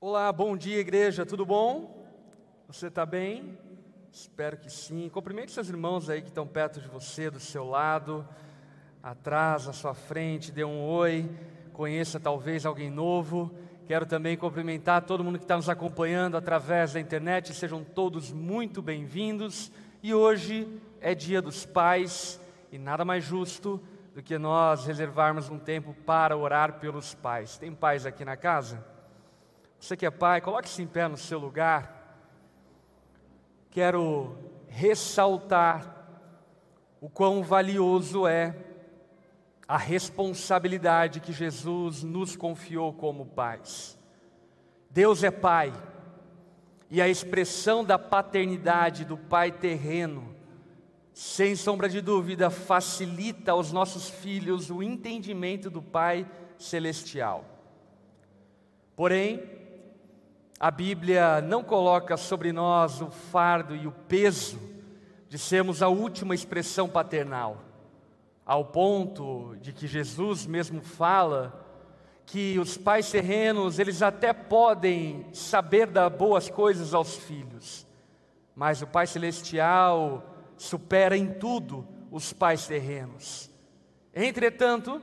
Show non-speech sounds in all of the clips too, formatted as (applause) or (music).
Olá, bom dia, igreja, tudo bom? Você está bem? Espero que sim. Cumprimente seus irmãos aí que estão perto de você, do seu lado, atrás, à sua frente, dê um oi, conheça talvez alguém novo. Quero também cumprimentar todo mundo que está nos acompanhando através da internet, sejam todos muito bem-vindos. E hoje é Dia dos Pais e nada mais justo do que nós reservarmos um tempo para orar pelos pais. Tem pais aqui na casa? Você que é pai, coloque-se em pé no seu lugar. Quero ressaltar o quão valioso é a responsabilidade que Jesus nos confiou como pais. Deus é pai, e a expressão da paternidade do pai terreno, sem sombra de dúvida, facilita aos nossos filhos o entendimento do pai celestial. Porém, a Bíblia não coloca sobre nós o fardo e o peso de sermos a última expressão paternal, ao ponto de que Jesus mesmo fala que os pais terrenos, eles até podem saber dar boas coisas aos filhos, mas o Pai celestial supera em tudo os pais terrenos. Entretanto,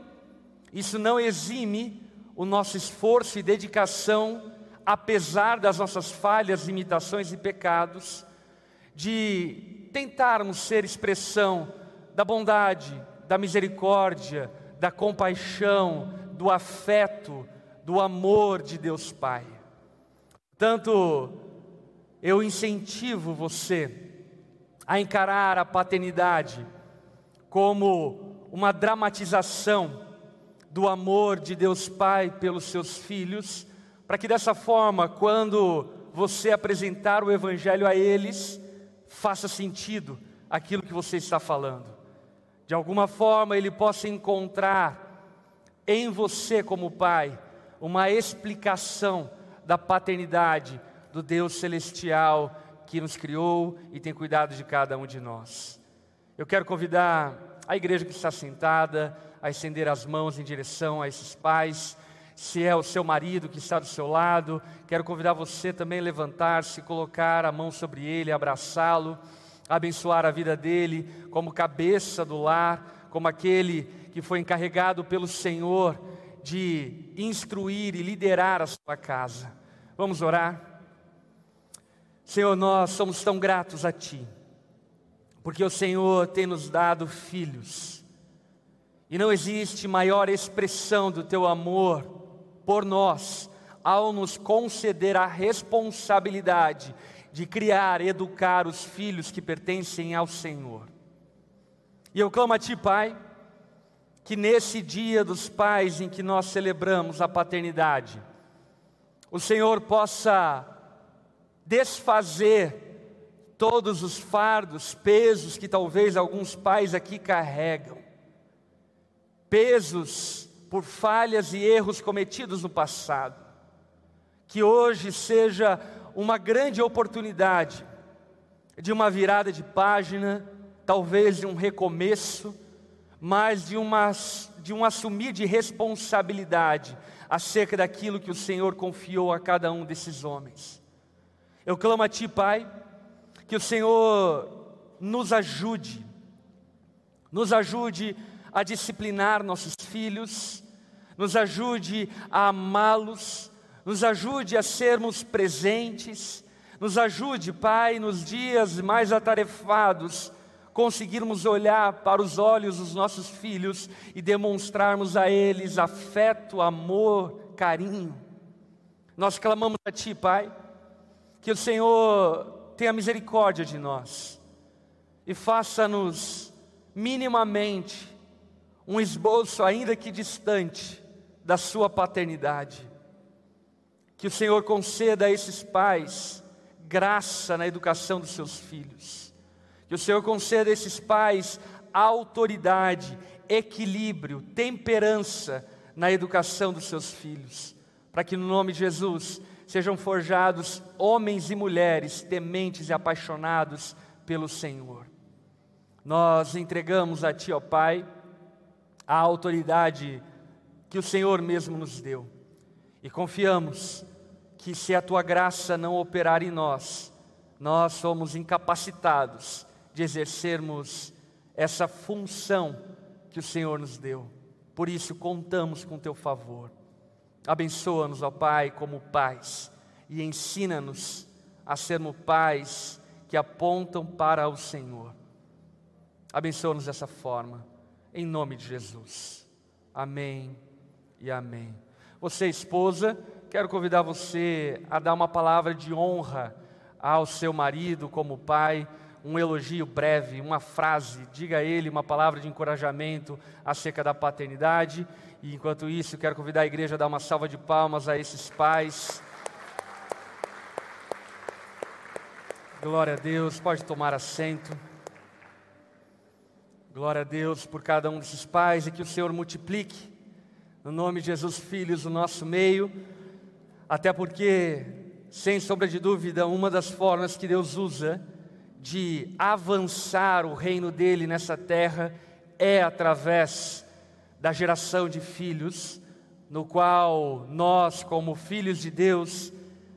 isso não exime o nosso esforço e dedicação apesar das nossas falhas, limitações e pecados, de tentarmos ser expressão da bondade, da misericórdia, da compaixão, do afeto, do amor de Deus Pai. Tanto eu incentivo você a encarar a paternidade como uma dramatização do amor de Deus Pai pelos seus filhos para que dessa forma, quando você apresentar o Evangelho a eles, faça sentido aquilo que você está falando. De alguma forma, ele possa encontrar em você, como pai, uma explicação da paternidade do Deus celestial que nos criou e tem cuidado de cada um de nós. Eu quero convidar a igreja que está sentada a estender as mãos em direção a esses pais se é o seu marido que está do seu lado, quero convidar você também a levantar-se, colocar a mão sobre ele, abraçá-lo, abençoar a vida dele como cabeça do lar, como aquele que foi encarregado pelo Senhor de instruir e liderar a sua casa. Vamos orar? Senhor, nós somos tão gratos a Ti, porque o Senhor tem nos dado filhos, e não existe maior expressão do Teu amor por nós, ao nos conceder a responsabilidade de criar, educar os filhos que pertencem ao Senhor. E eu clamo a Ti, Pai, que nesse dia dos pais em que nós celebramos a paternidade, o Senhor possa desfazer todos os fardos, pesos que talvez alguns pais aqui carregam, pesos por falhas e erros cometidos no passado. Que hoje seja uma grande oportunidade de uma virada de página, talvez de um recomeço, mas de, uma, de um assumir de responsabilidade acerca daquilo que o Senhor confiou a cada um desses homens. Eu clamo a Ti, Pai, que o Senhor nos ajude, nos ajude a disciplinar nossos filhos, nos ajude a amá-los, nos ajude a sermos presentes, nos ajude, Pai, nos dias mais atarefados, conseguirmos olhar para os olhos dos nossos filhos e demonstrarmos a eles afeto, amor, carinho. Nós clamamos a Ti, Pai, que o Senhor tenha misericórdia de nós e faça-nos minimamente um esboço, ainda que distante, da sua paternidade. Que o Senhor conceda a esses pais graça na educação dos seus filhos. Que o Senhor conceda a esses pais autoridade, equilíbrio, temperança na educação dos seus filhos. Para que no nome de Jesus sejam forjados homens e mulheres tementes e apaixonados pelo Senhor. Nós entregamos a Ti, ó Pai, a autoridade que o Senhor mesmo nos deu. E confiamos que se a tua graça não operar em nós, nós somos incapacitados de exercermos essa função que o Senhor nos deu. Por isso, contamos com teu favor. Abençoa-nos, ó Pai, como pais, e ensina-nos a sermos pais que apontam para o Senhor. Abençoa-nos dessa forma, em nome de Jesus. Amém e amém. Você, esposa, quero convidar você a dar uma palavra de honra ao seu marido como pai, um elogio breve, uma frase, diga a ele uma palavra de encorajamento acerca da paternidade. E enquanto isso, quero convidar a igreja a dar uma salva de palmas a esses pais. Glória a Deus, pode tomar assento. Glória a Deus por cada um desses pais e que o Senhor multiplique, no nome de Jesus, filhos, no nosso meio, até porque, sem sombra de dúvida, uma das formas que Deus usa de avançar o reino dele nessa terra é através da geração de filhos, no qual nós, como filhos de Deus,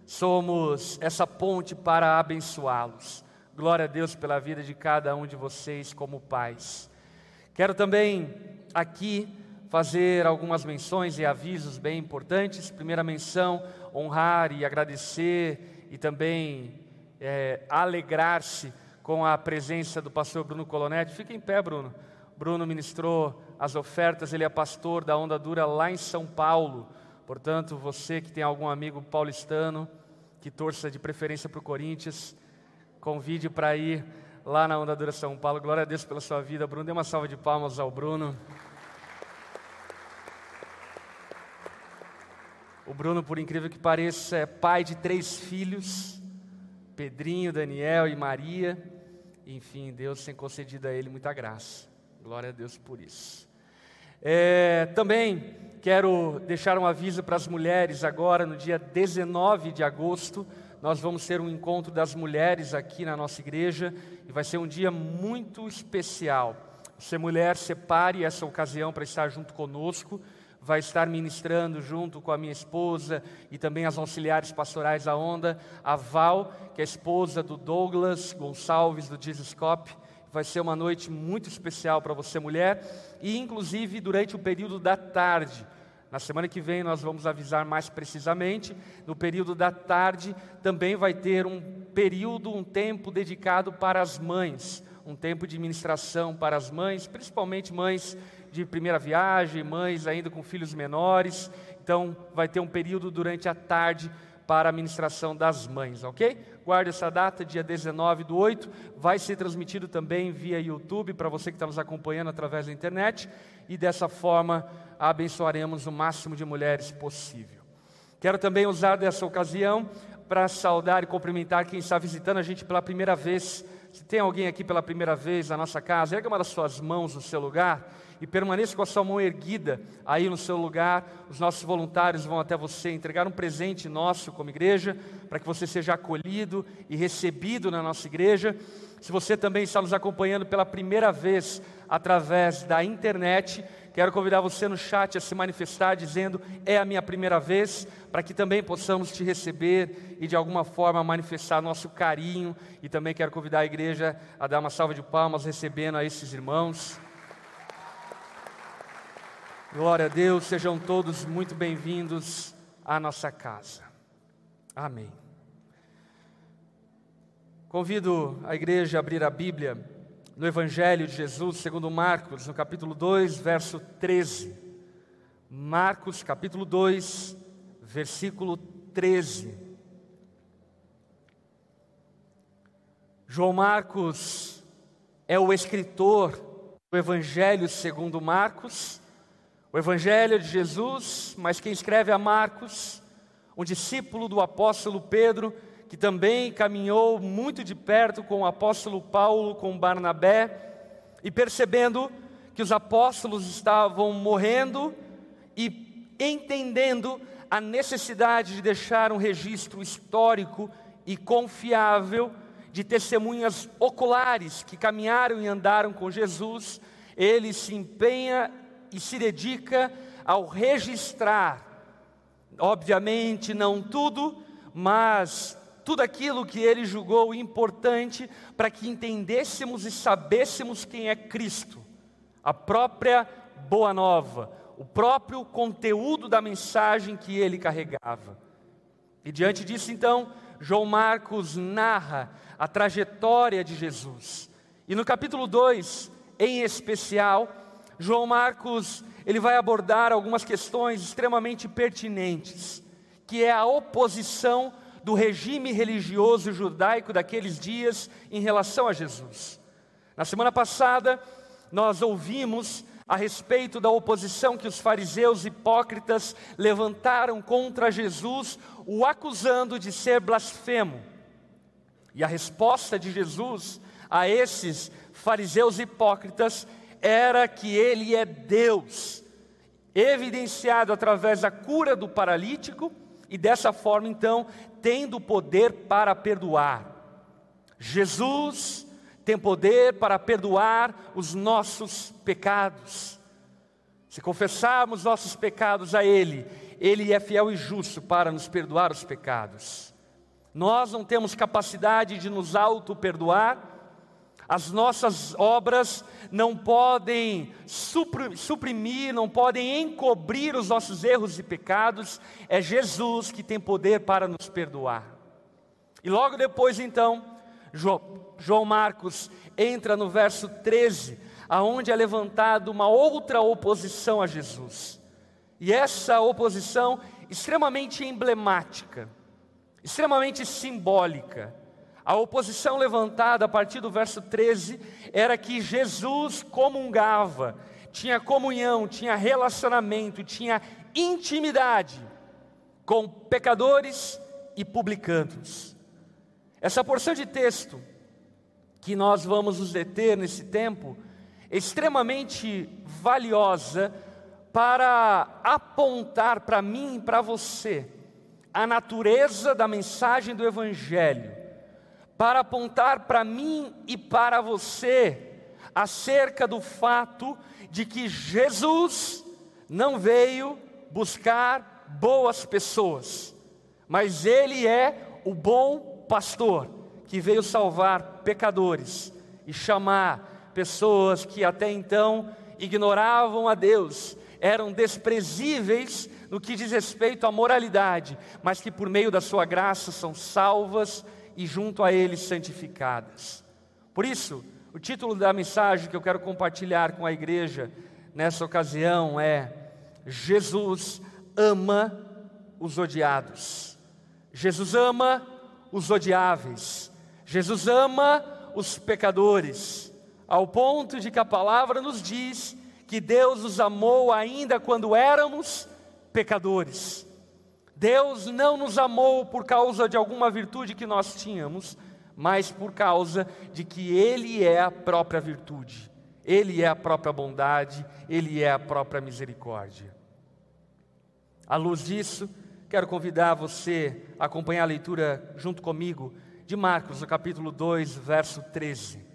somos essa ponte para abençoá-los. Glória a Deus pela vida de cada um de vocês como pais. Quero também aqui fazer algumas menções e avisos bem importantes. Primeira menção, honrar e agradecer e também é, alegrar-se com a presença do pastor Bruno Colonetti. Fica em pé, Bruno. Bruno ministrou as ofertas, ele é pastor da Onda Dura lá em São Paulo. Portanto, você que tem algum amigo paulistano que torça de preferência para o Corinthians, convide para ir lá na Onda Dura São Paulo. Glória a Deus pela sua vida. Bruno, dê uma salva de palmas ao Bruno. O Bruno, por incrível que pareça, é pai de três filhos: Pedrinho, Daniel e Maria. Enfim, Deus tem concedido a ele muita graça. Glória a Deus por isso. É, também quero deixar um aviso para as mulheres agora, no dia 19 de agosto nós vamos ter um encontro das mulheres aqui na nossa igreja e vai ser um dia muito especial. Você, mulher, separe essa ocasião para estar junto conosco. Vai estar ministrando junto com a minha esposa e também as auxiliares pastorais da Onda, a Val, que é esposa do Douglas Gonçalves, do Jesus. Vai ser uma noite muito especial para você, mulher, e inclusive durante o período da tarde na semana que vem nós vamos avisar mais precisamente. No período da tarde também vai ter um período, um tempo dedicado para as mães, um tempo de ministração para as mães, principalmente mães de primeira viagem, mães ainda com filhos menores. Então vai ter um período durante a tarde para a ministração das mães, ok? Guarde essa data, dia 19 do 8. Vai ser transmitido também via YouTube para você que está nos acompanhando através da internet. E dessa forma abençoaremos o máximo de mulheres possível. Quero também usar dessa ocasião para saudar e cumprimentar quem está visitando a gente pela primeira vez. Se tem alguém aqui pela primeira vez na nossa casa, erga uma das suas mãos no seu lugar e permaneça com a sua mão erguida aí no seu lugar. Os nossos voluntários vão até você entregar um presente nosso como igreja, para que você seja acolhido e recebido na nossa igreja. Se você também está nos acompanhando pela primeira vez através da internet, Quero convidar você no chat a se manifestar dizendo: é a minha primeira vez, para que também possamos te receber e de alguma forma manifestar nosso carinho. E também quero convidar a igreja a dar uma salva de palmas recebendo a esses irmãos. Glória a Deus, sejam todos muito bem-vindos à nossa casa. Amém. Convido a igreja a abrir a Bíblia no Evangelho de Jesus, segundo Marcos, no capítulo 2, verso 13. Marcos, capítulo 2, versículo 13. João Marcos é o escritor do Evangelho segundo Marcos, o Evangelho de Jesus, mas quem escreve é Marcos, um discípulo do apóstolo Pedro, que também caminhou muito de perto com o apóstolo Paulo, com Barnabé, e percebendo que os apóstolos estavam morrendo e entendendo a necessidade de deixar um registro histórico e confiável de testemunhas oculares que caminharam e andaram com Jesus, ele se empenha e se dedica ao registrar, obviamente não tudo, mas tudo aquilo que ele julgou importante para que entendêssemos e sabêssemos quem é Cristo, a própria Boa Nova, o próprio conteúdo da mensagem que ele carregava. E diante disso, então, João Marcos narra a trajetória de Jesus. E no capítulo 2, em especial, João Marcos, ele vai abordar algumas questões extremamente pertinentes, que é a oposição do regime religioso judaico daqueles dias em relação a Jesus. Na semana passada, nós ouvimos a respeito da oposição que os fariseus hipócritas levantaram contra Jesus, o acusando de ser blasfemo. E a resposta de Jesus a esses fariseus hipócritas era que ele é Deus, evidenciado através da cura do paralítico e dessa forma, então, tendo poder para perdoar. Jesus tem poder para perdoar os nossos pecados. Se confessarmos nossos pecados a Ele, Ele é fiel e justo para nos perdoar os pecados. Nós não temos capacidade de nos auto-perdoar, as nossas obras não podem suprimir, não podem encobrir os nossos erros e pecados, é Jesus que tem poder para nos perdoar. E logo depois, então, João Marcos entra no verso 13, aonde é levantada uma outra oposição a Jesus. E essa oposição extremamente emblemática, extremamente simbólica. A oposição levantada a partir do verso 13 era que Jesus comungava, tinha comunhão, tinha relacionamento, tinha intimidade com pecadores e publicanos. Essa porção de texto que nós vamos nos deter nesse tempo é extremamente valiosa para apontar para mim e para você a natureza da mensagem do Evangelho para apontar para mim e para você acerca do fato de que Jesus não veio buscar boas pessoas, mas Ele é o bom pastor que veio salvar pecadores e chamar pessoas que até então ignoravam a Deus, eram desprezíveis no que diz respeito à moralidade, mas que por meio da Sua graça são salvas e junto a Ele santificadas. Por isso, o título da mensagem que eu quero compartilhar com a igreja nessa ocasião é: Jesus ama os odiados. Jesus ama os odiáveis. Jesus ama os pecadores, ao ponto de que a palavra nos diz que Deus os amou ainda quando éramos pecadores. Deus não nos amou por causa de alguma virtude que nós tínhamos, mas por causa de que Ele é a própria virtude, Ele é a própria bondade, Ele é a própria misericórdia. À luz disso, quero convidar você a acompanhar a leitura junto comigo de Marcos, no capítulo 2, verso 13.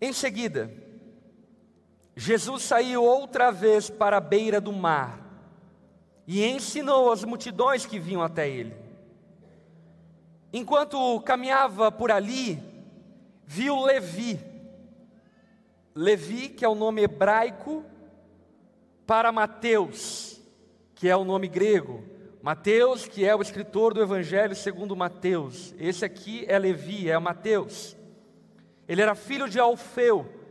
Em seguida, Jesus saiu outra vez para a beira do mar e ensinou as multidões que vinham até ele. Enquanto caminhava por ali, viu Levi. Levi, que é o nome hebraico para Mateus, que é o nome grego. Mateus, que é o escritor do Evangelho segundo Mateus. Esse aqui é Levi, é Mateus. Ele era filho de Alfeu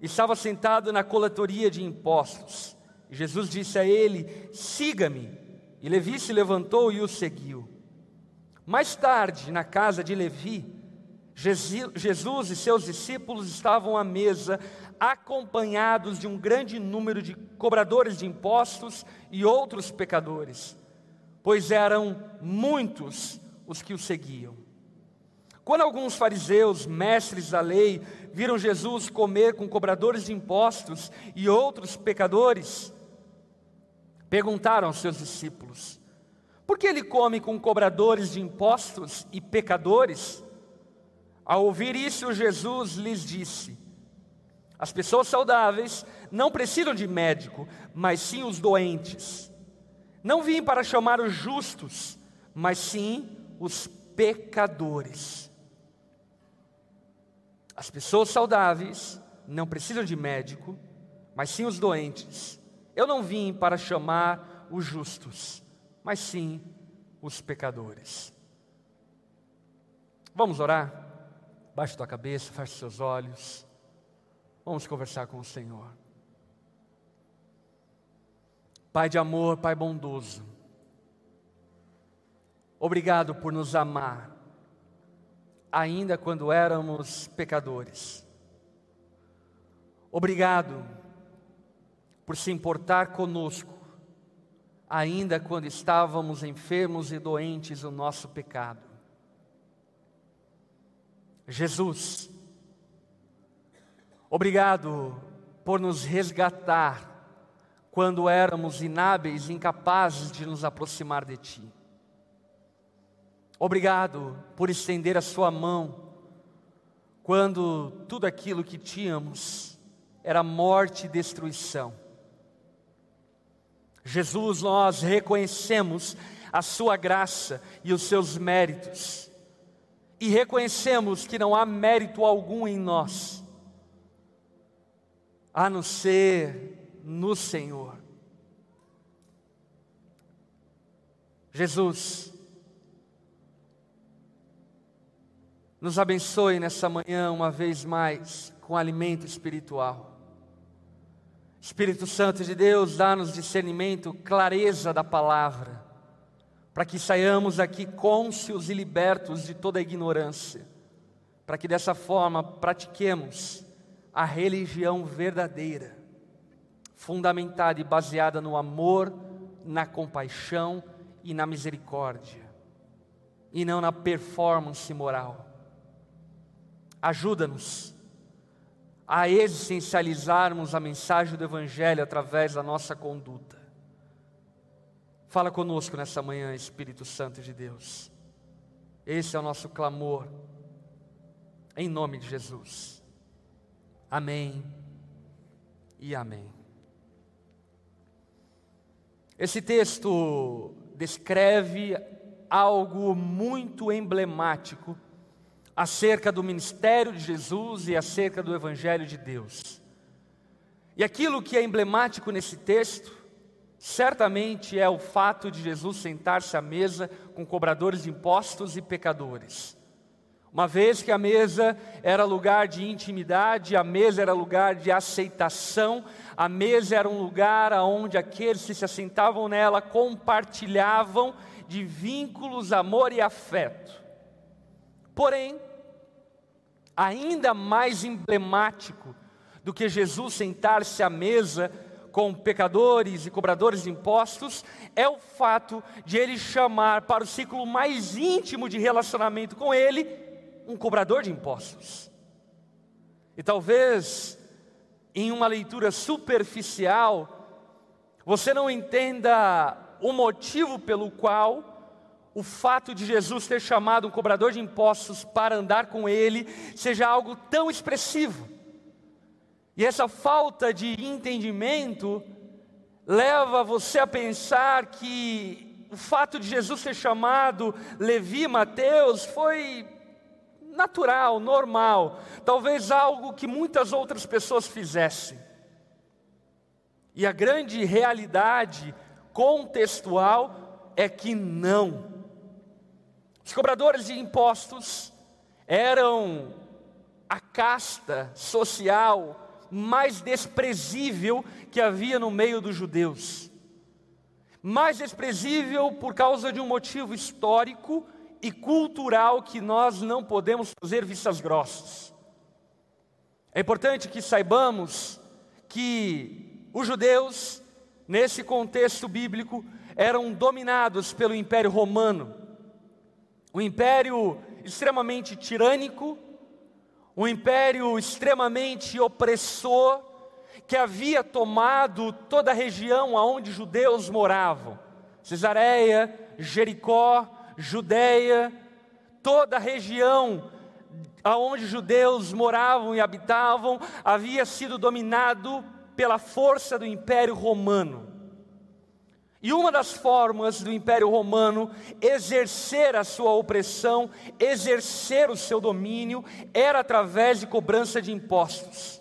estava sentado na coletoria de impostos. Jesus disse a ele: Siga-me. E Levi se levantou e o seguiu. Mais tarde, na casa de Levi, Jesus e seus discípulos estavam à mesa, acompanhados de um grande número de cobradores de impostos e outros pecadores, pois eram muitos os que o seguiam. Quando alguns fariseus, mestres da lei, viram Jesus comer com cobradores de impostos e outros pecadores, perguntaram aos seus discípulos: por que ele come com cobradores de impostos e pecadores? Ao ouvir isso, Jesus lhes disse: As pessoas saudáveis não precisam de médico, mas sim os doentes. Não vim para chamar os justos, mas sim os pecadores. As pessoas saudáveis não precisam de médico, mas sim os doentes. Eu não vim para chamar os justos, mas sim os pecadores. Vamos orar? Baixe tua cabeça, feche seus olhos. Vamos conversar com o Senhor. Pai de amor, Pai bondoso, obrigado por nos amar, ainda quando éramos pecadores. Obrigado por se importar conosco, ainda quando estávamos enfermos e doentes no nosso pecado. Jesus, obrigado por nos resgatar quando éramos inábeis, incapazes de nos aproximar de Ti. Obrigado por estender a Sua mão quando tudo aquilo que tínhamos era morte e destruição. Jesus, nós reconhecemos a Sua graça e os Seus méritos, e reconhecemos que não há mérito algum em nós, a não ser no Senhor. Jesus, nos abençoe nessa manhã uma vez mais com alimento espiritual. Espírito Santo de Deus, dá-nos discernimento, clareza da palavra, para que saiamos aqui cônscios e libertos de toda ignorância, para que dessa forma pratiquemos a religião verdadeira fundamentada e baseada no amor, na compaixão e na misericórdia, e não na performance moral. Ajuda-nos a essencializarmos a mensagem do Evangelho através da nossa conduta. Fala conosco nessa manhã, Espírito Santo de Deus. Esse é o nosso clamor, em nome de Jesus. Amém e amém. Esse texto descreve algo muito emblemático acerca do ministério de Jesus e acerca do Evangelho de Deus. E aquilo que é emblemático nesse texto, certamente é o fato de Jesus sentar-se à mesa com cobradores de impostos e pecadores. Uma vez que a mesa era lugar de intimidade, a mesa era lugar de aceitação, a mesa era um lugar onde aqueles que se assentavam nela compartilhavam de vínculos, amor e afeto. Porém, ainda mais emblemático do que Jesus sentar-se à mesa com pecadores e cobradores de impostos é o fato de ele chamar para o ciclo mais íntimo de relacionamento com ele um cobrador de impostos. E talvez, em uma leitura superficial, você não entenda o motivo pelo qual o fato de Jesus ter chamado um cobrador de impostos para andar com ele seja algo tão expressivo. E essa falta de entendimento leva você a pensar que o fato de Jesus ter chamado Levi Mateus foi natural, normal, talvez algo que muitas outras pessoas fizessem. E a grande realidade contextual é que não. Os cobradores de impostos eram a casta social mais desprezível que havia no meio dos judeus. Mais desprezível por causa de um motivo histórico e cultural que nós não podemos fazer vistas grossas. É importante que saibamos que os judeus, nesse contexto bíblico, eram dominados pelo Império Romano, um império extremamente tirânico, um império extremamente opressor, que havia tomado toda a região onde judeus moravam Cesareia, Jericó, Judéia, toda a região aonde judeus moravam e habitavam havia sido dominado pela força do Império Romano. E uma das formas do Império Romano exercer a sua opressão, exercer o seu domínio, era através de cobrança de impostos,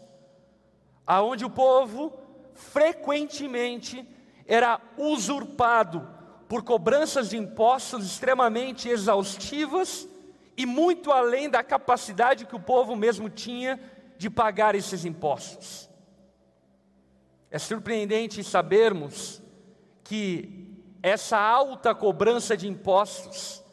aonde o povo frequentemente era usurpado por cobranças de impostos extremamente exaustivas e muito além da capacidade que o povo mesmo tinha de pagar esses impostos. É surpreendente sabermos que essa alta cobrança de impostos,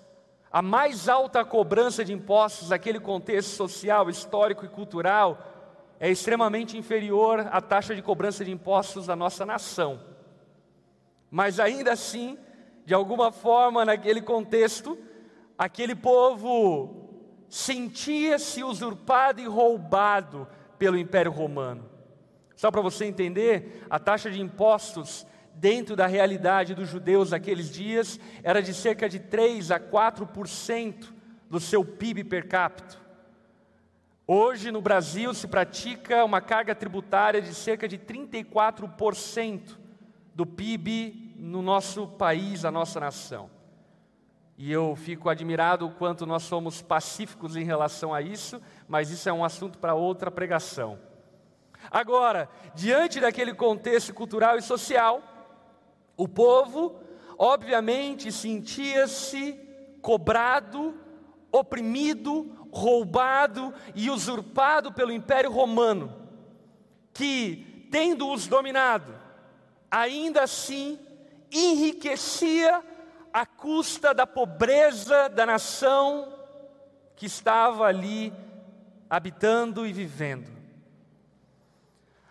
a mais alta cobrança de impostos naquele contexto social, histórico e cultural, é extremamente inferior à taxa de cobrança de impostos da nossa nação. Mas ainda assim, de alguma forma, naquele contexto, aquele povo sentia-se usurpado e roubado pelo Império Romano. Só para você entender, a taxa de impostos dentro da realidade dos judeus naqueles dias, era de cerca de 3 a 4% do seu PIB per capita. Hoje no Brasil se pratica uma carga tributária de cerca de 34% do PIB no nosso país, a nossa nação. E eu fico admirado o quanto nós somos pacíficos em relação a isso, mas isso é um assunto para outra pregação. Agora, diante daquele contexto cultural e social, o povo, obviamente, sentia-se cobrado, oprimido, roubado e usurpado pelo Império Romano, que, tendo-os dominado, ainda assim enriquecia à custa da pobreza da nação que estava ali habitando e vivendo.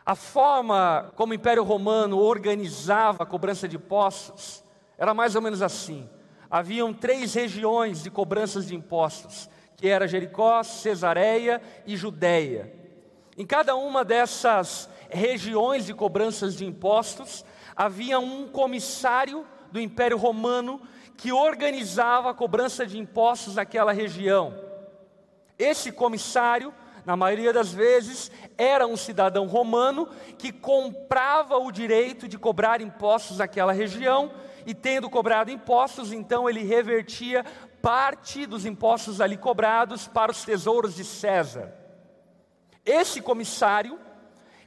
A forma como o Império Romano organizava a cobrança de impostos era mais ou menos assim. Haviam três regiões de cobranças de impostos, que era Jericó, Cesareia e Judéia. Em cada uma dessas regiões de cobranças de impostos, havia um comissário do Império Romano que organizava a cobrança de impostos naquela região. Esse comissário na maioria das vezes, era um cidadão romano que comprava o direito de cobrar impostos naquela região, e tendo cobrado impostos, então ele revertia parte dos impostos ali cobrados para os tesouros de César. Esse comissário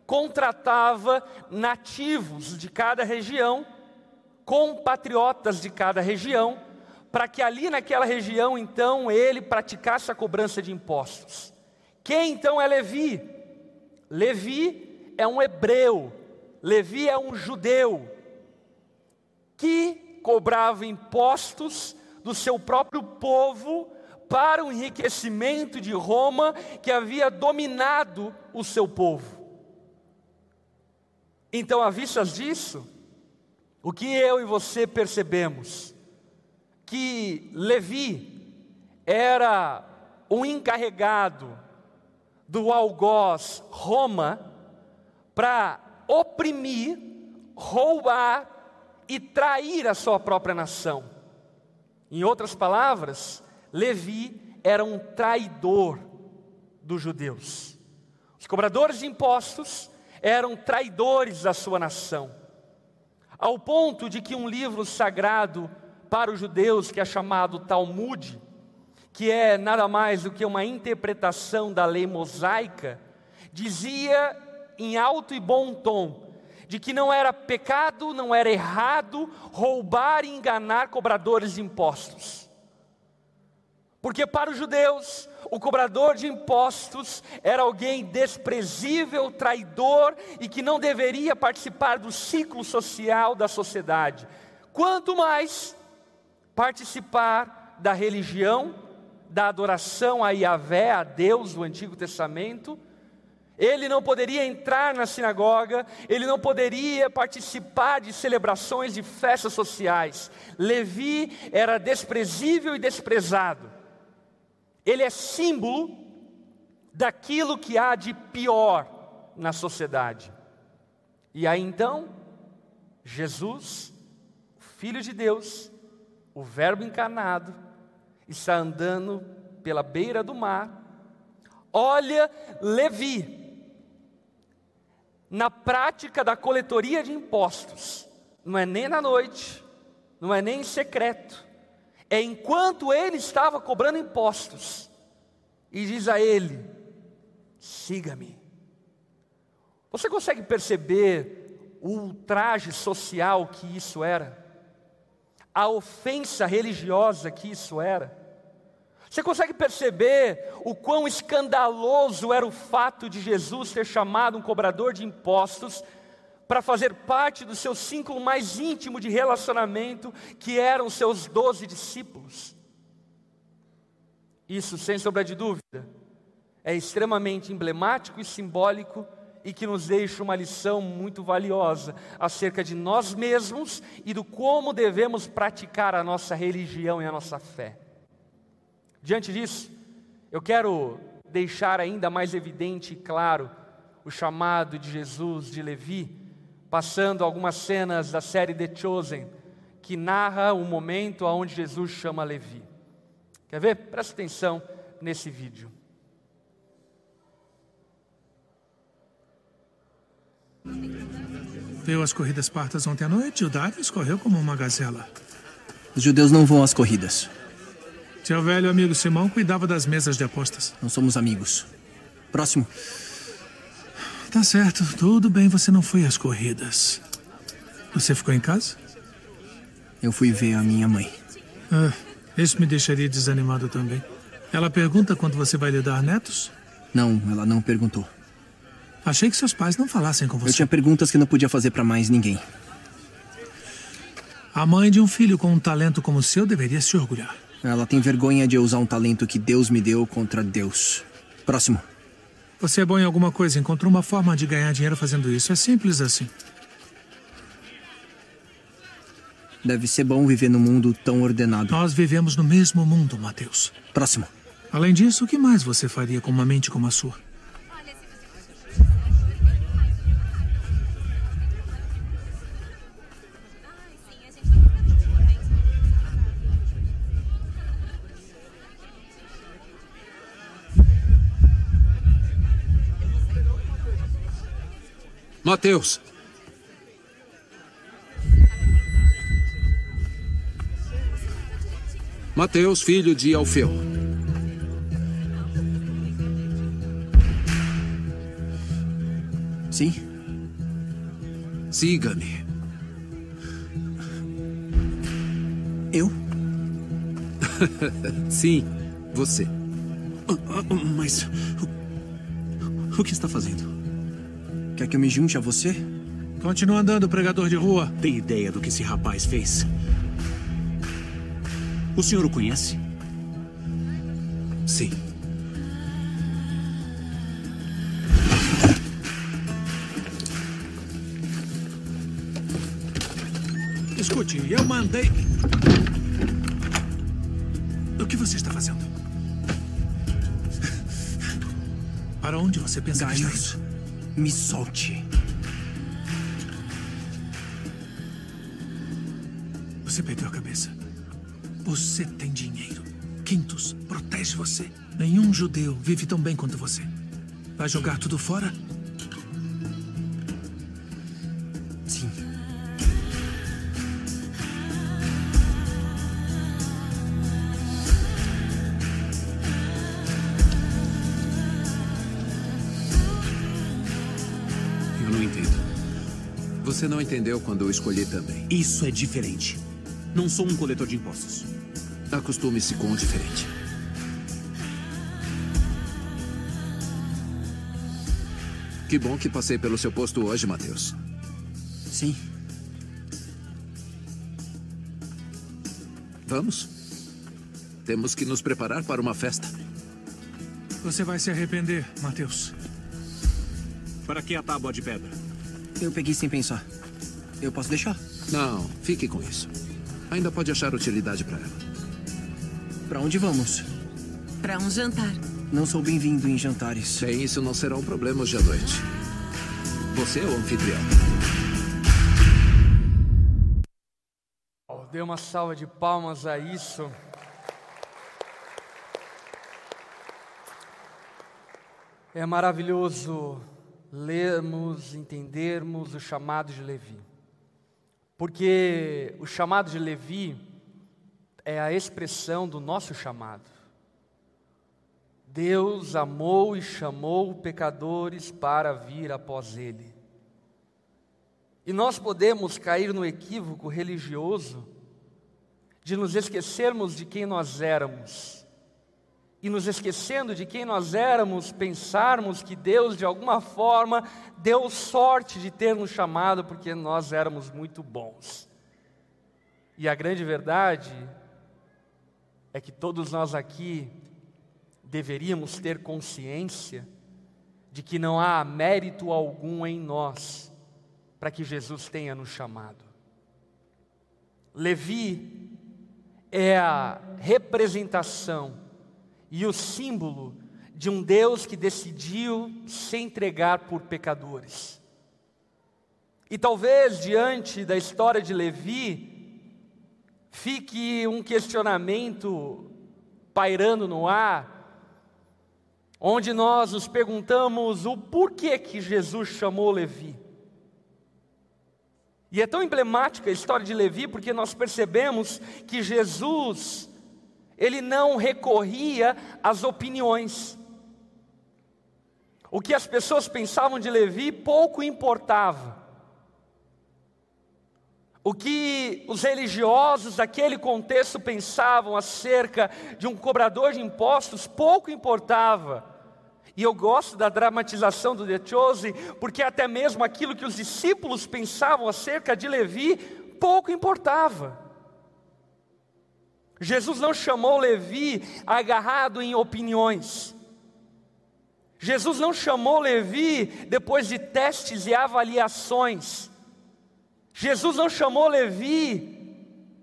contratava nativos de cada região, compatriotas de cada região, para que ali naquela região então ele praticasse a cobrança de impostos. Quem então é Levi? Levi é um hebreu, Levi é um judeu que cobrava impostos do seu próprio povo para o enriquecimento de Roma que havia dominado o seu povo. Então, à vista disso, o que eu e você percebemos? Que Levi era um encarregado do algoz Roma para oprimir, roubar e trair a sua própria nação. Em outras palavras, Levi era um traidor dos judeus. Os cobradores de impostos eram traidores da sua nação, ao ponto de que um livro sagrado para os judeus, que é chamado Talmud, que é nada mais do que uma interpretação da lei mosaica, dizia em alto e bom tom de que não era pecado, não era errado roubar e enganar cobradores de impostos. Porque para os judeus, o cobrador de impostos era alguém desprezível, traidor e que não deveria participar do ciclo social da sociedade. Quanto mais participar da religião da adoração a Yahvé, a Deus do Antigo Testamento, ele não poderia entrar na sinagoga, ele não poderia participar de celebrações de festas sociais. Levi era desprezível e desprezado. Ele é símbolo daquilo que há de pior na sociedade. E aí então, Jesus, Filho de Deus, o Verbo encarnado, está andando pela beira do mar, olha Levi, na prática da coletoria de impostos, não é nem na noite, não é nem em secreto, é enquanto ele estava cobrando impostos, e diz a ele: siga-me. Você consegue perceber o ultraje social que isso era? A ofensa religiosa que isso era? Você consegue perceber o quão escandaloso era o fato de Jesus ter chamado um cobrador de impostos para fazer parte do seu círculo mais íntimo de relacionamento, que eram seus doze discípulos? Isso, sem sombra de dúvida, é extremamente emblemático e simbólico e que nos deixa uma lição muito valiosa acerca de nós mesmos e do como devemos praticar a nossa religião e a nossa fé. Diante disso, eu quero deixar ainda mais evidente e claro o chamado de Jesus de Levi, passando algumas cenas da série The Chosen, que narra o momento onde Jesus chama Levi. Quer ver? Presta atenção nesse vídeo. Viu as corridas partas ontem à noite? O Darius correu como uma gazela. Os judeus não vão às corridas. Seu velho amigo Simão cuidava das mesas de apostas. Não somos amigos. Próximo. Tá certo, tudo bem, você não foi às corridas. Você ficou em casa? Eu fui ver a minha mãe. Ah, isso me deixaria desanimado também. Ela pergunta quando você vai lhe dar netos? Não, ela não perguntou. Achei que seus pais não falassem com você. Eu tinha perguntas que não podia fazer para mais ninguém. A mãe de um filho com um talento como o seu deveria se orgulhar. Ela tem vergonha de usar um talento que Deus me deu contra Deus. Próximo. Você é bom em alguma coisa, encontrou uma forma de ganhar dinheiro fazendo isso. É simples assim. Deve ser bom viver num mundo tão ordenado. Nós vivemos no mesmo mundo, Mateus. Próximo. Além disso, o que mais você faria com uma mente como a sua? Mateus. Mateus, filho de Alfeu. Sim? Siga-me. Eu? (laughs) Sim, você. Mas. O, o que está fazendo? Quer que eu me junte a você? Continua andando, pregador de rua. Tem ideia do que esse rapaz fez? O senhor o conhece? Sim. Escute, eu mandei. O que você está fazendo? Para onde você pensa que está indo? Me solte. Você perdeu a cabeça. Você tem dinheiro. Quintus protege você. Nenhum judeu vive tão bem quanto você. Vai jogar tudo fora? Você não entendeu quando eu escolhi também. Isso é diferente. Não sou um coletor de impostos. Acostume-se com o diferente. Que bom que passei pelo seu posto hoje, Mateus. Sim. Vamos? Temos que nos preparar para uma festa. Você vai se arrepender, Mateus. Para que a tábua de pedra? Eu peguei sem pensar. Eu posso deixar? Não, fique com isso. Ainda pode achar utilidade para ela. Para onde vamos? Para um jantar. Não sou bem-vindo em jantares. Bem, isso não será um problema hoje à noite. Você é o anfitrião. Dê uma salva de palmas a isso. É maravilhoso lermos, entendermos o chamado de Levi. Porque o chamado de Levi é a expressão do nosso chamado. Deus amou e chamou pecadores para vir após Ele. E nós podemos cair no equívoco religioso de nos esquecermos de quem nós éramos. E nos esquecendo de quem nós éramos, pensarmos que Deus de alguma forma deu sorte de ter nos chamado porque nós éramos muito bons. E a grande verdade é que todos nós aqui deveríamos ter consciência de que não há mérito algum em nós para que Jesus tenha nos chamado. Levi é a representação e o símbolo de um Deus que decidiu se entregar por pecadores. E talvez diante da história de Levi, fique um questionamento pairando no ar, onde nós nos perguntamos o porquê que Jesus chamou Levi. E é tão emblemática a história de Levi porque nós percebemos que Jesus, ele não recorria às opiniões. O que as pessoas pensavam de Levi pouco importava. O que os religiosos daquele contexto pensavam acerca de um cobrador de impostos pouco importava. E eu gosto da dramatização do De Chose, porque até mesmo aquilo que os discípulos pensavam acerca de Levi pouco importava. Jesus não chamou Levi agarrado em opiniões. Jesus não chamou Levi depois de testes e avaliações. Jesus não chamou Levi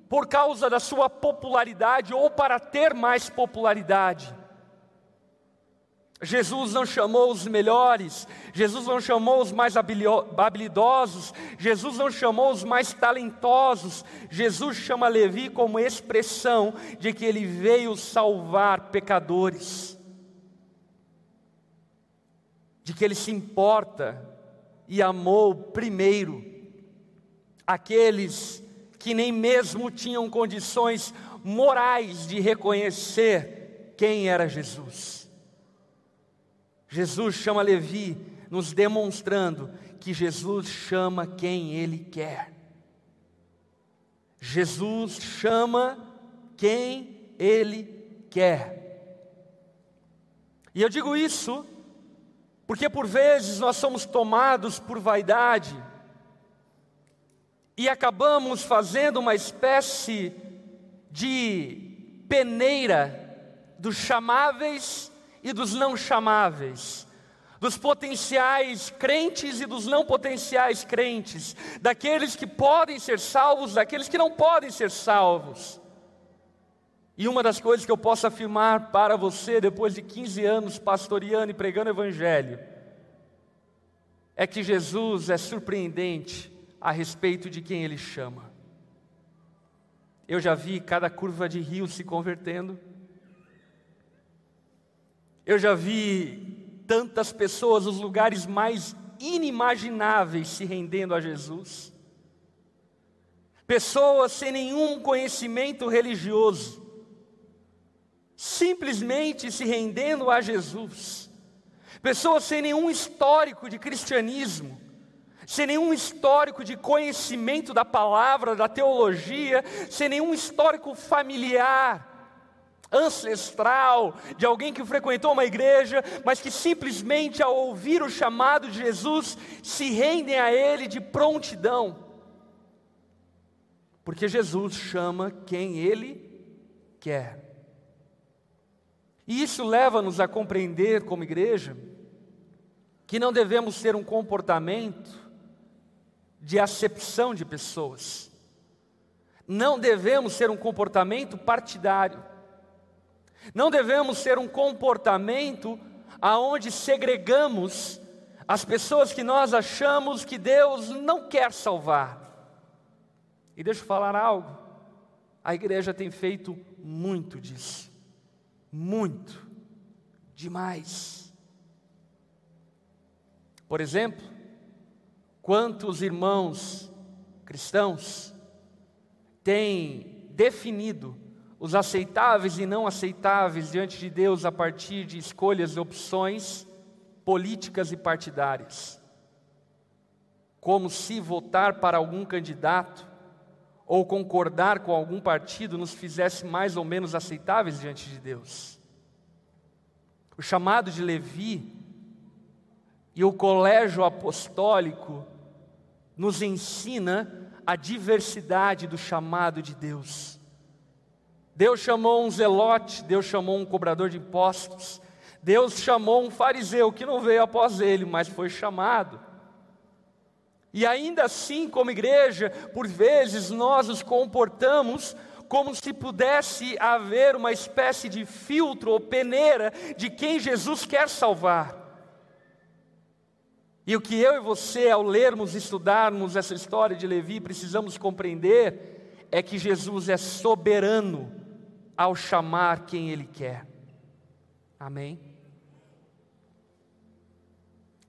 por causa da sua popularidade ou para ter mais popularidade. Jesus não chamou os melhores, Jesus não chamou os mais habilidosos, Jesus não chamou os mais talentosos, Jesus chama Levi como expressão de que ele veio salvar pecadores, de que ele se importa e amou primeiro aqueles que nem mesmo tinham condições morais de reconhecer quem era Jesus. Jesus chama Levi, nos demonstrando que Jesus chama quem ele quer. Jesus chama quem ele quer. E eu digo isso porque por vezes nós somos tomados por vaidade e acabamos fazendo uma espécie de peneira dos chamáveis e dos não chamáveis, dos potenciais crentes e dos não potenciais crentes, daqueles que podem ser salvos, daqueles que não podem ser salvos. E uma das coisas que eu posso afirmar para você, depois de 15 anos pastoreando e pregando o Evangelho, é que Jesus é surpreendente a respeito de quem Ele chama. Eu já vi cada curva de rio se convertendo. Eu já vi tantas pessoas nos lugares mais inimagináveis se rendendo a Jesus. Pessoas sem nenhum conhecimento religioso, simplesmente se rendendo a Jesus. Pessoas sem nenhum histórico de cristianismo, sem nenhum histórico de conhecimento da palavra, da teologia, sem nenhum histórico familiar, ancestral, de alguém que frequentou uma igreja, mas que simplesmente ao ouvir o chamado de Jesus se rendem a Ele de prontidão. Porque Jesus chama quem Ele quer. E isso leva-nos a compreender, como igreja, que não devemos ter um comportamento de acepção de pessoas. Não devemos ter um comportamento partidário. Não devemos ter um comportamento aonde segregamos as pessoas que nós achamos que Deus não quer salvar. E deixa eu falar algo. A igreja tem feito muito disso. Muito. Demais. Por exemplo, Quantos irmãos cristãos têm definido os aceitáveis e não aceitáveis diante de Deus a partir de escolhas e opções políticas e partidárias. Como se votar para algum candidato ou concordar com algum partido nos fizesse mais ou menos aceitáveis diante de Deus. O chamado de Levi e o colégio apostólico nos ensina a diversidade do chamado de Deus. Deus chamou um zelote, Deus chamou um cobrador de impostos, Deus chamou um fariseu que não veio após ele, mas foi chamado. E ainda assim, como igreja, por vezes nós nos comportamos como se pudesse haver uma espécie de filtro ou peneira de quem Jesus quer salvar. E o que eu e você, ao lermos e estudarmos essa história de Levi, precisamos compreender é que Jesus é soberano ao chamar quem Ele quer. Amém?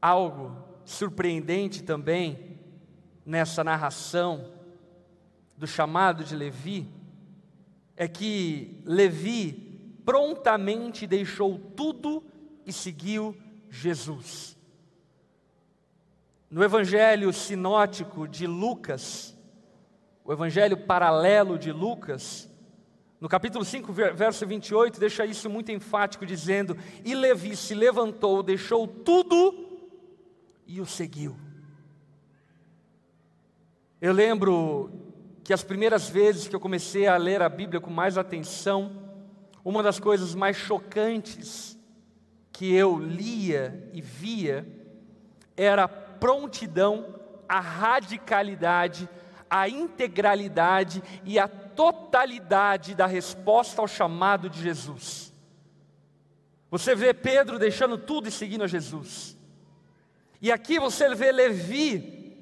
Algo surpreendente também nessa narração do chamado de Levi é que Levi prontamente deixou tudo e seguiu Jesus. No Evangelho sinótico de Lucas, o Evangelho paralelo de Lucas, no capítulo 5, verso 28, deixa isso muito enfático, dizendo: E Levi se levantou, deixou tudo e o seguiu. Eu lembro que as primeiras vezes que eu comecei a ler a Bíblia com mais atenção, uma das coisas mais chocantes que eu lia e via era prontidão, a radicalidade, a integralidade e a totalidade da resposta ao chamado de Jesus. Você vê Pedro deixando tudo e seguindo a Jesus. E aqui você vê Levi,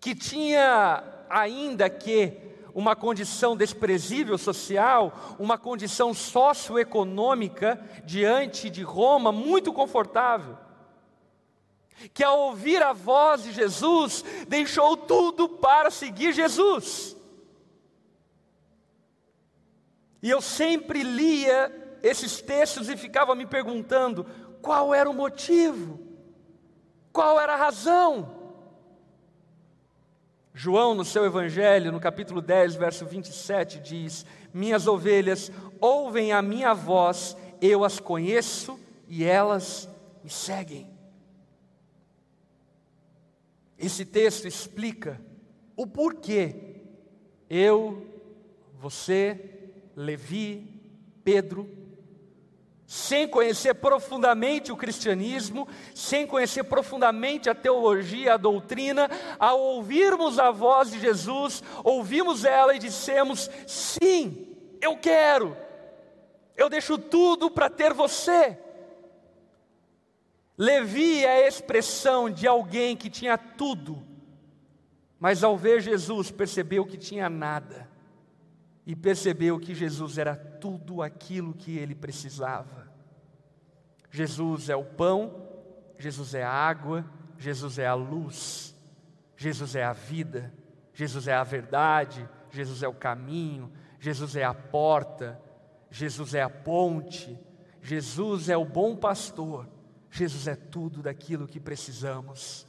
que tinha ainda que uma condição desprezível social, uma condição socioeconômica diante de Roma muito confortável que ao ouvir a voz de Jesus, deixou tudo para seguir Jesus. E eu sempre lia esses textos e ficava me perguntando qual era o motivo, qual era a razão. João, no seu Evangelho, no capítulo 10, verso 27, diz: Minhas ovelhas ouvem a minha voz, eu as conheço e elas me seguem. Esse texto explica o porquê eu, você, Levi, Pedro, sem conhecer profundamente o cristianismo, sem conhecer profundamente a teologia, a doutrina, ao ouvirmos a voz de Jesus, ouvimos ela e dissemos: sim, eu quero, eu deixo tudo para ter você. Levi é a expressão de alguém que tinha tudo, mas ao ver Jesus percebeu que tinha nada, e percebeu que Jesus era tudo aquilo que ele precisava. Jesus é o pão, Jesus é a água, Jesus é a luz, Jesus é a vida, Jesus é a verdade, Jesus é o caminho, Jesus é a porta, Jesus é a ponte, Jesus é o bom pastor. Jesus é tudo daquilo que precisamos.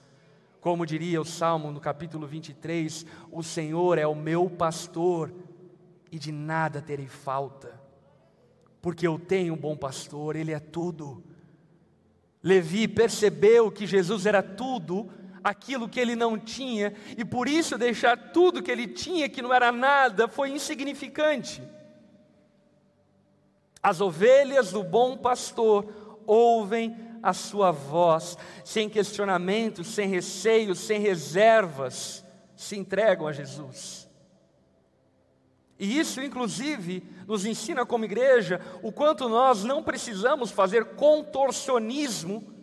Como diria o Salmo no capítulo 23, o Senhor é o meu pastor e de nada terei falta, porque eu tenho um bom pastor, ele é tudo. Levi percebeu que Jesus era tudo, aquilo que ele não tinha, e por isso deixar tudo que ele tinha, que não era nada, foi insignificante. As ovelhas do bom pastor ouvem a sua voz, sem questionamentos, sem receios, sem reservas, se entregam a Jesus. E isso, inclusive, nos ensina como igreja o quanto nós não precisamos fazer contorcionismo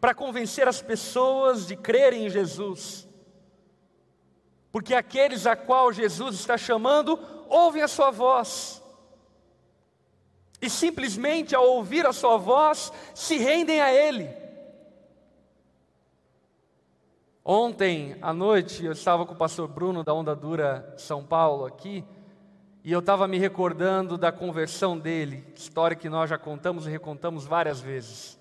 para convencer as pessoas de crerem em Jesus. Porque aqueles a qual Jesus está chamando ouvem a sua voz e simplesmente ao ouvir a sua voz se rendem a Ele. Ontem à noite eu estava com o pastor Bruno da Onda Dura São Paulo aqui, e eu estava me recordando da conversão dele, história que nós já contamos e recontamos várias vezes.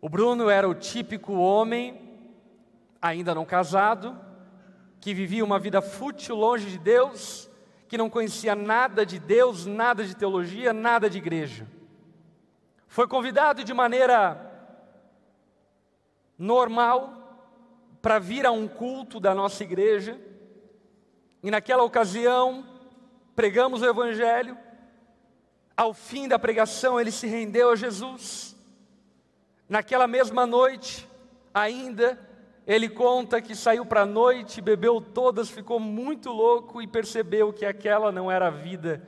O Bruno era o típico homem, ainda não casado, que vivia uma vida fútil longe de Deus, que não conhecia nada de Deus, nada de teologia, nada de igreja. Foi convidado de maneira normal para vir a um culto da nossa igreja, e naquela ocasião pregamos o Evangelho. Ao fim da pregação, ele se rendeu a Jesus. Naquela mesma noite, ainda, ele conta que saiu para a noite, bebeu todas, ficou muito louco e percebeu que aquela não era a vida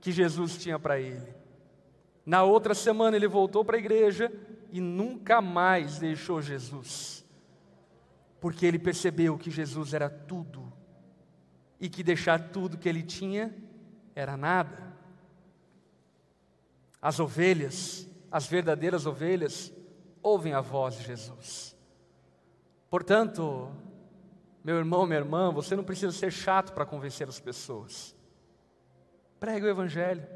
que Jesus tinha para ele. Na outra semana, ele voltou para a igreja e nunca mais deixou Jesus porque ele percebeu que Jesus era tudo e que deixar tudo que ele tinha era nada. As ovelhas, as verdadeiras ovelhas, ouvem a voz de Jesus. Portanto, meu irmão, minha irmã, você não precisa ser chato para convencer as pessoas. Pregue o Evangelho.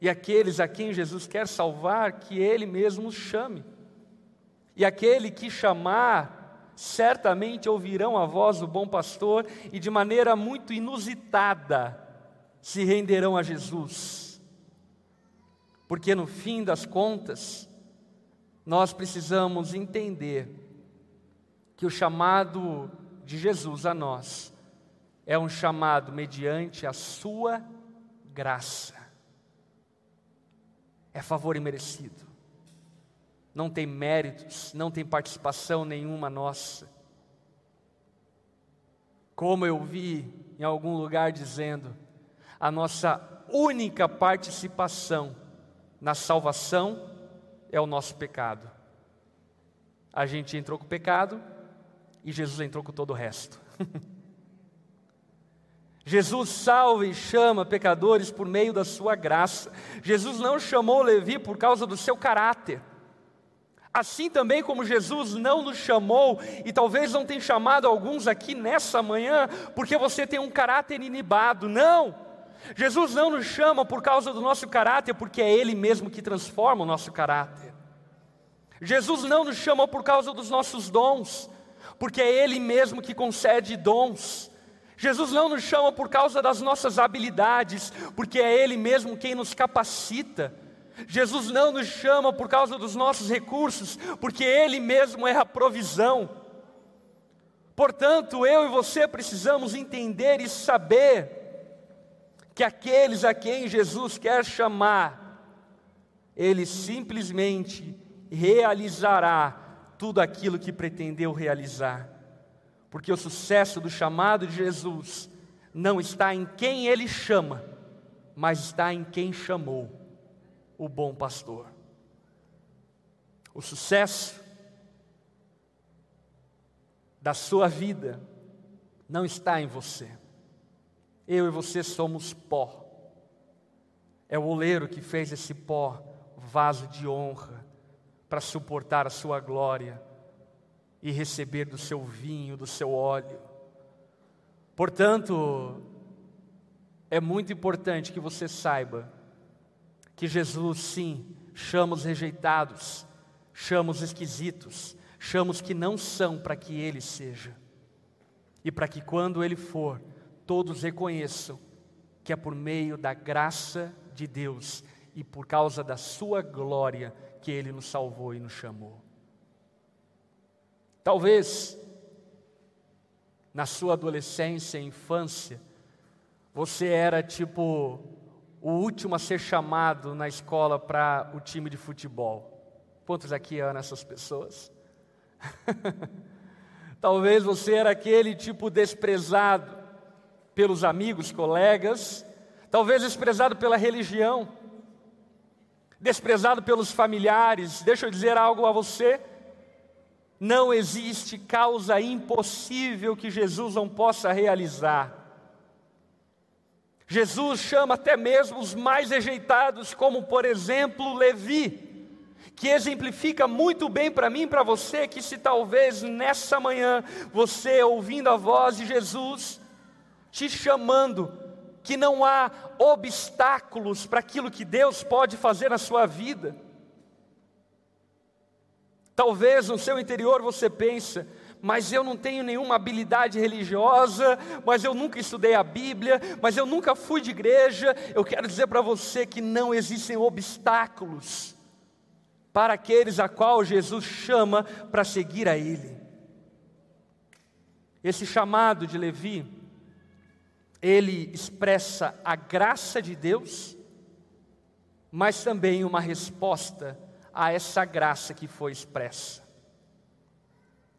E aqueles a quem Jesus quer salvar, que Ele mesmo os chame. E aquele que chamar, certamente ouvirão a voz do bom pastor e de maneira muito inusitada se renderão a Jesus. Porque no fim das contas, nós precisamos entender que o chamado de Jesus a nós é um chamado mediante a sua graça. É favor imerecido não tem méritos, não tem participação nenhuma nossa. Como eu vi em algum lugar dizendo, a nossa única participação na salvação é o nosso pecado. A gente entrou com o pecado e Jesus entrou com todo o resto. (laughs) Jesus salva e chama pecadores por meio da sua graça. Jesus não chamou Levi por causa do seu caráter. Assim também como Jesus não nos chamou, e talvez não tenha chamado alguns aqui nessa manhã, porque você tem um caráter inibado, não. Jesus não nos chama por causa do nosso caráter, porque é Ele mesmo que transforma o nosso caráter. Jesus não nos chama por causa dos nossos dons, porque é Ele mesmo que concede dons. Jesus não nos chama por causa das nossas habilidades, porque é Ele mesmo quem nos capacita. Jesus não nos chama por causa dos nossos recursos, porque Ele mesmo é a provisão. Portanto, eu e você precisamos entender e saber que aqueles a quem Jesus quer chamar, Ele simplesmente realizará tudo aquilo que pretendeu realizar. Porque o sucesso do chamado de Jesus não está em quem Ele chama, mas está em quem chamou o bom pastor. O sucesso da sua vida não está em você. Eu e você somos pó. É o oleiro que fez esse pó vaso de honra para suportar a sua glória e receber do seu vinho, do seu óleo. Portanto, é muito importante que você saiba que Jesus, sim, chama os rejeitados, chama os esquisitos, chama os que não são para que Ele seja. E para que quando Ele for, todos reconheçam que é por meio da graça de Deus e por causa da Sua glória que Ele nos salvou e nos chamou. Talvez, na sua adolescência e infância, você era tipo o último a ser chamado na escola para o time de futebol. Quantos aqui eram essas pessoas? (laughs) Talvez você era aquele tipo desprezado pelos amigos, colegas, talvez desprezado pela religião, desprezado pelos familiares. Deixa eu dizer algo a você. Não existe causa impossível que Jesus não possa realizar. Jesus chama até mesmo os mais rejeitados, como por exemplo Levi. que exemplifica muito bem para mim e para você que se talvez nessa manhã você ouvindo a voz de Jesus te chamando, que não há obstáculos para aquilo que Deus pode fazer na sua vida. Talvez no seu interior você pense, mas eu não tenho nenhuma habilidade religiosa, mas eu nunca estudei a Bíblia, mas eu nunca fui de igreja. Eu quero dizer para você que não existem obstáculos para aqueles a qual Jesus chama para seguir a Ele. Esse chamado de Levi, ele expressa a graça de Deus, mas também uma resposta a essa graça que foi expressa.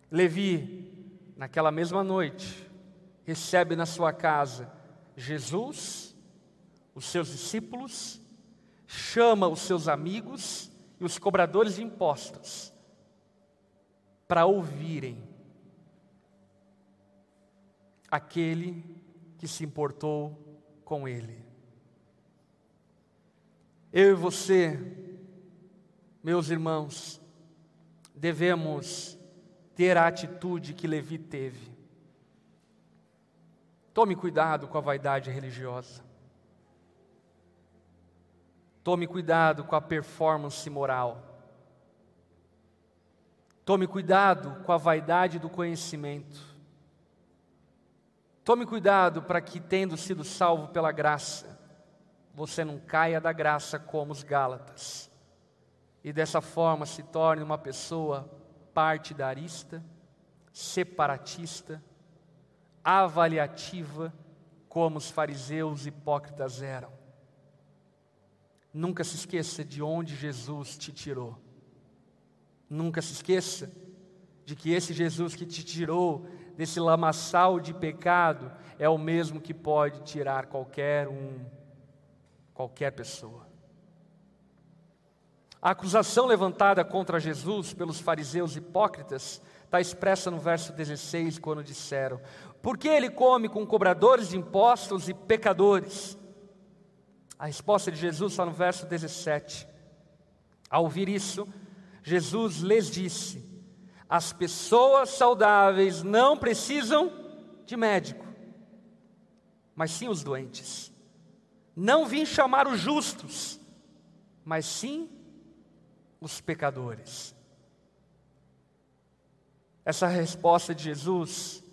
Levi, naquela mesma noite, recebe na sua casa Jesus, os seus discípulos, chama os seus amigos e os cobradores de impostos para ouvirem aquele que se importou com ele. Eu e você, meus irmãos, devemos ter a atitude que Levi teve. Tome cuidado com a vaidade religiosa. Tome cuidado com a performance moral. Tome cuidado com a vaidade do conhecimento. Tome cuidado para que, tendo sido salvo pela graça, você não caia da graça como os Gálatas e dessa forma se torne uma pessoa partidarista, separatista, avaliativa, como os fariseus hipócritas eram. Nunca se esqueça de onde Jesus te tirou. Nunca se esqueça de que esse Jesus que te tirou desse lamaçal de pecado é o mesmo que pode tirar qualquer um, qualquer pessoa. A acusação levantada contra Jesus pelos fariseus hipócritas está expressa no verso 16, quando disseram: Por que ele come com cobradores de impostos e pecadores? A resposta de Jesus está no verso 17. Ao ouvir isso, Jesus lhes disse: As pessoas saudáveis não precisam de médico, mas sim os doentes. Não vim chamar os justos, mas sim os pecadores. Essa resposta de Jesus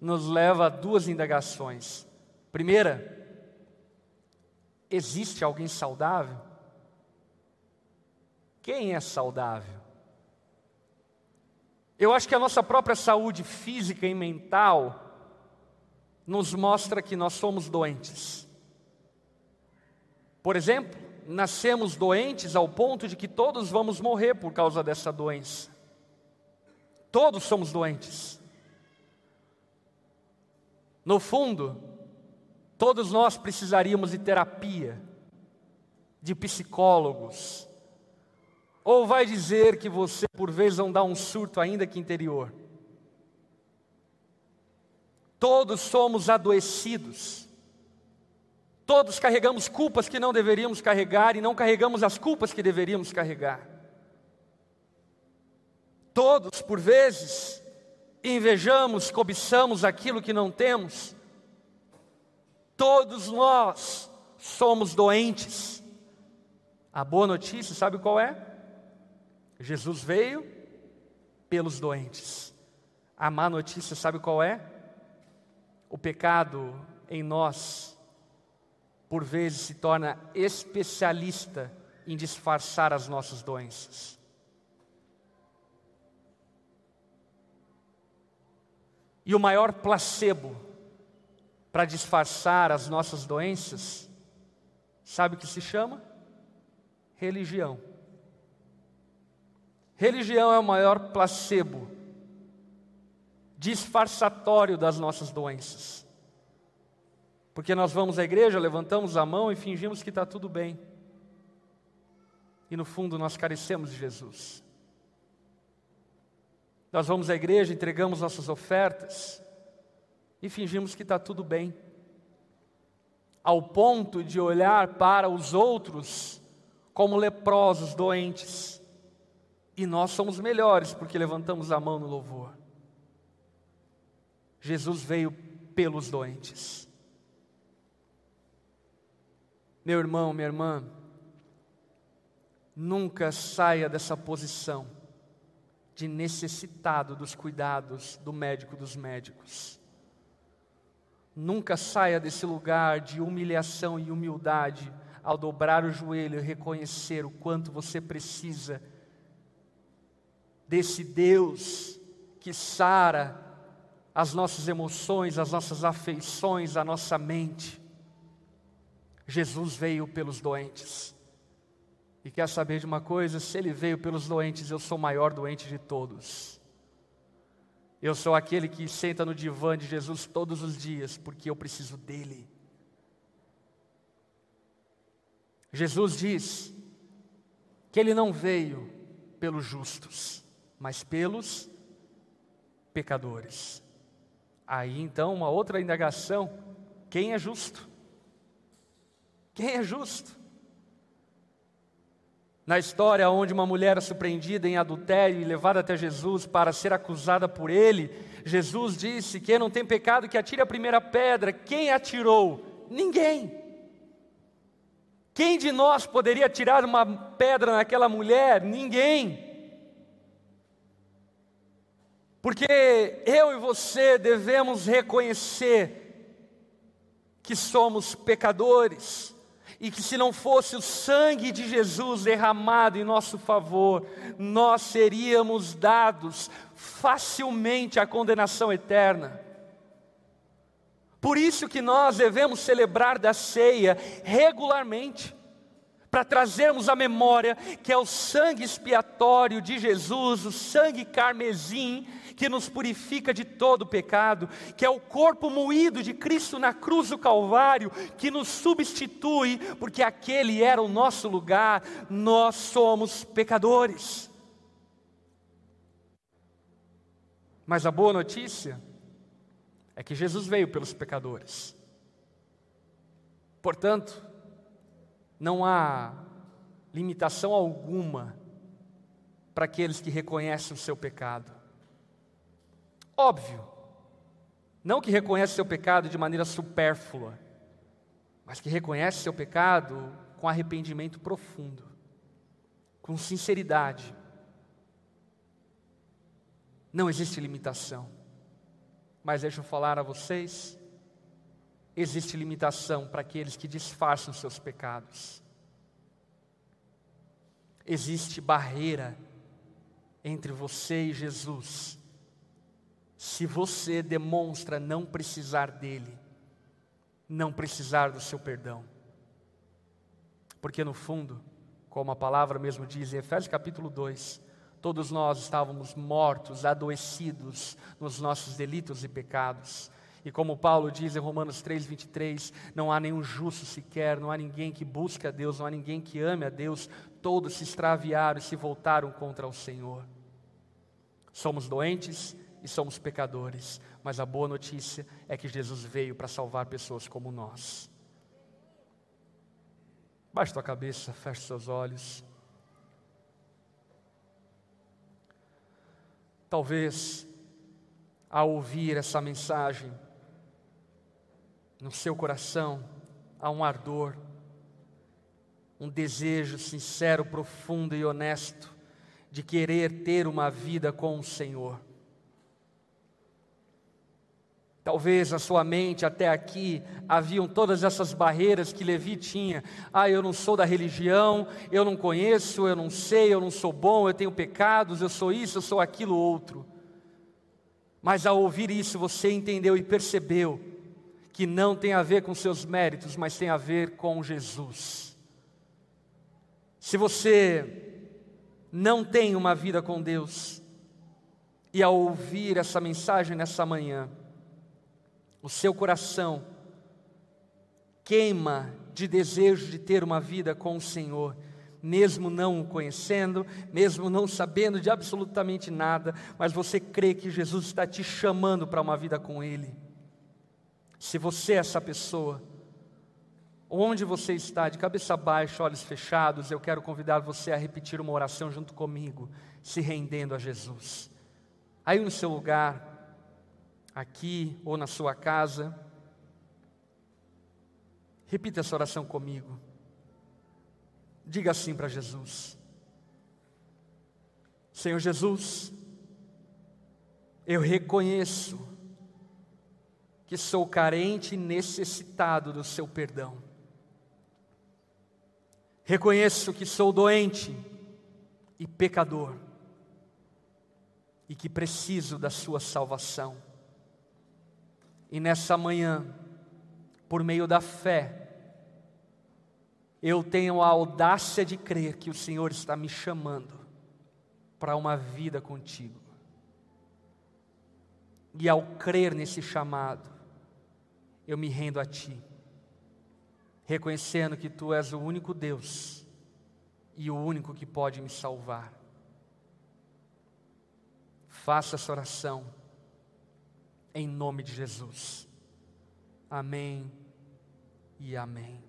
nos leva a duas indagações. Primeira, existe alguém saudável? Quem é saudável? Eu acho que a nossa própria saúde física e mental nos mostra que nós somos doentes. Por exemplo, nascemos doentes ao ponto de que todos vamos morrer por causa dessa doença. Todos somos doentes. No fundo, todos nós precisaríamos de terapia, de psicólogos. Ou vai dizer que você, por vezes, não dá um surto, ainda que interior. Todos somos adoecidos. Todos carregamos culpas que não deveríamos carregar e não carregamos as culpas que deveríamos carregar. Todos, por vezes, invejamos, cobiçamos aquilo que não temos. Todos nós somos doentes. A boa notícia, sabe qual é? Jesus veio pelos doentes. A má notícia, sabe qual é? O pecado em nós por vezes se torna especialista em disfarçar as nossas doenças. E o maior placebo para disfarçar as nossas doenças, sabe o que se chama? Religião. Religião é o maior placebo disfarçatório das nossas doenças. Porque nós vamos à igreja, levantamos a mão e fingimos que está tudo bem. E no fundo nós carecemos de Jesus. Nós vamos à igreja, entregamos nossas ofertas e fingimos que está tudo bem. Ao ponto de olhar para os outros como leprosos, doentes, E nós somos melhores porque levantamos a mão no louvor. Jesus veio pelos doentes. Meu irmão, minha irmã, nunca saia dessa posição de necessitado dos cuidados do médico dos médicos. Nunca saia desse lugar de humilhação e humildade ao dobrar o joelho e reconhecer o quanto você precisa desse Deus que sara as nossas emoções, as nossas afeições, a nossa mente. Jesus veio pelos doentes. E quer saber de uma coisa? Se ele veio pelos doentes, eu sou o maior doente de todos. Eu sou aquele que senta no divã de Jesus todos os dias, porque eu preciso dele. Jesus diz que ele não veio pelos justos, mas pelos pecadores. Aí então, uma outra indagação: quem é justo? Quem é justo? Na história onde uma mulher é surpreendida em adultério e levada até Jesus para ser acusada por ele, Jesus disse: Quem não tem pecado, que atire a primeira pedra. Quem atirou? Ninguém. Quem de nós poderia tirar uma pedra naquela mulher? Ninguém. Porque eu e você devemos reconhecer que somos pecadores e que se não fosse o sangue de Jesus derramado em nosso favor, nós seríamos dados facilmente à condenação eterna. Por isso que nós devemos celebrar da ceia regularmente, para trazermos a memória que é o sangue expiatório de Jesus, o sangue carmesim, que nos purifica de todo pecado, que é o corpo moído de Cristo na cruz do Calvário, que nos substitui, porque aquele era o nosso lugar, nós somos pecadores. Mas a boa notícia é que Jesus veio pelos pecadores. Portanto, não há limitação alguma para aqueles que reconhecem o seu pecado. Óbvio, não que reconhece seu pecado de maneira supérflua, mas que reconhece seu pecado com arrependimento profundo, com sinceridade. Não existe limitação, mas deixa eu falar a vocês: existe limitação para aqueles que disfarçam seus pecados. Existe barreira entre você e Jesus se você demonstra não precisar dele, não precisar do seu perdão. Porque no fundo, como a palavra mesmo diz em Efésios capítulo 2, todos nós estávamos mortos, adoecidos nos nossos delitos e pecados. E como Paulo diz em Romanos 3, 23, não há nenhum justo sequer, não há ninguém que busque a Deus, não há ninguém que ame a Deus, todos se extraviaram e se voltaram contra o Senhor. Somos doentes, e somos pecadores, mas a boa notícia é que Jesus veio para salvar pessoas como nós. Baixe tua cabeça, feche seus olhos. Talvez, ao ouvir essa mensagem, no seu coração há um ardor, um desejo sincero, profundo e honesto de querer ter uma vida com o Senhor. Talvez na sua mente até aqui haviam todas essas barreiras que Levi tinha. Ah, eu não sou da religião, eu não conheço, eu não sei, eu não sou bom, eu tenho pecados, eu sou isso, eu sou aquilo outro. Mas ao ouvir isso, você entendeu e percebeu que não tem a ver com seus méritos, mas tem a ver com Jesus. Se você não tem uma vida com Deus, e ao ouvir essa mensagem nessa manhã, o seu coração queima de desejo de ter uma vida com o Senhor, mesmo não o conhecendo, mesmo não sabendo de absolutamente nada, mas você crê que Jesus está te chamando para uma vida com Ele. Se você é essa pessoa, Onde você está, de cabeça baixa, olhos fechados, eu quero convidar você a repetir uma oração junto comigo, se rendendo a Jesus. Aí no seu lugar, aqui ou na sua casa, repita essa oração comigo. Diga assim para Jesus: Senhor Jesus, eu reconheço que sou carente e necessitado do seu perdão. Reconheço que sou doente e pecador e que preciso da sua salvação. E nessa manhã, por meio da fé, eu tenho a audácia de crer que o Senhor está me chamando para uma vida contigo. E ao crer nesse chamado, eu me rendo a Ti, reconhecendo que Tu és o único Deus e o único que pode me salvar. Faça essa oração em nome de Jesus. Amém e amém.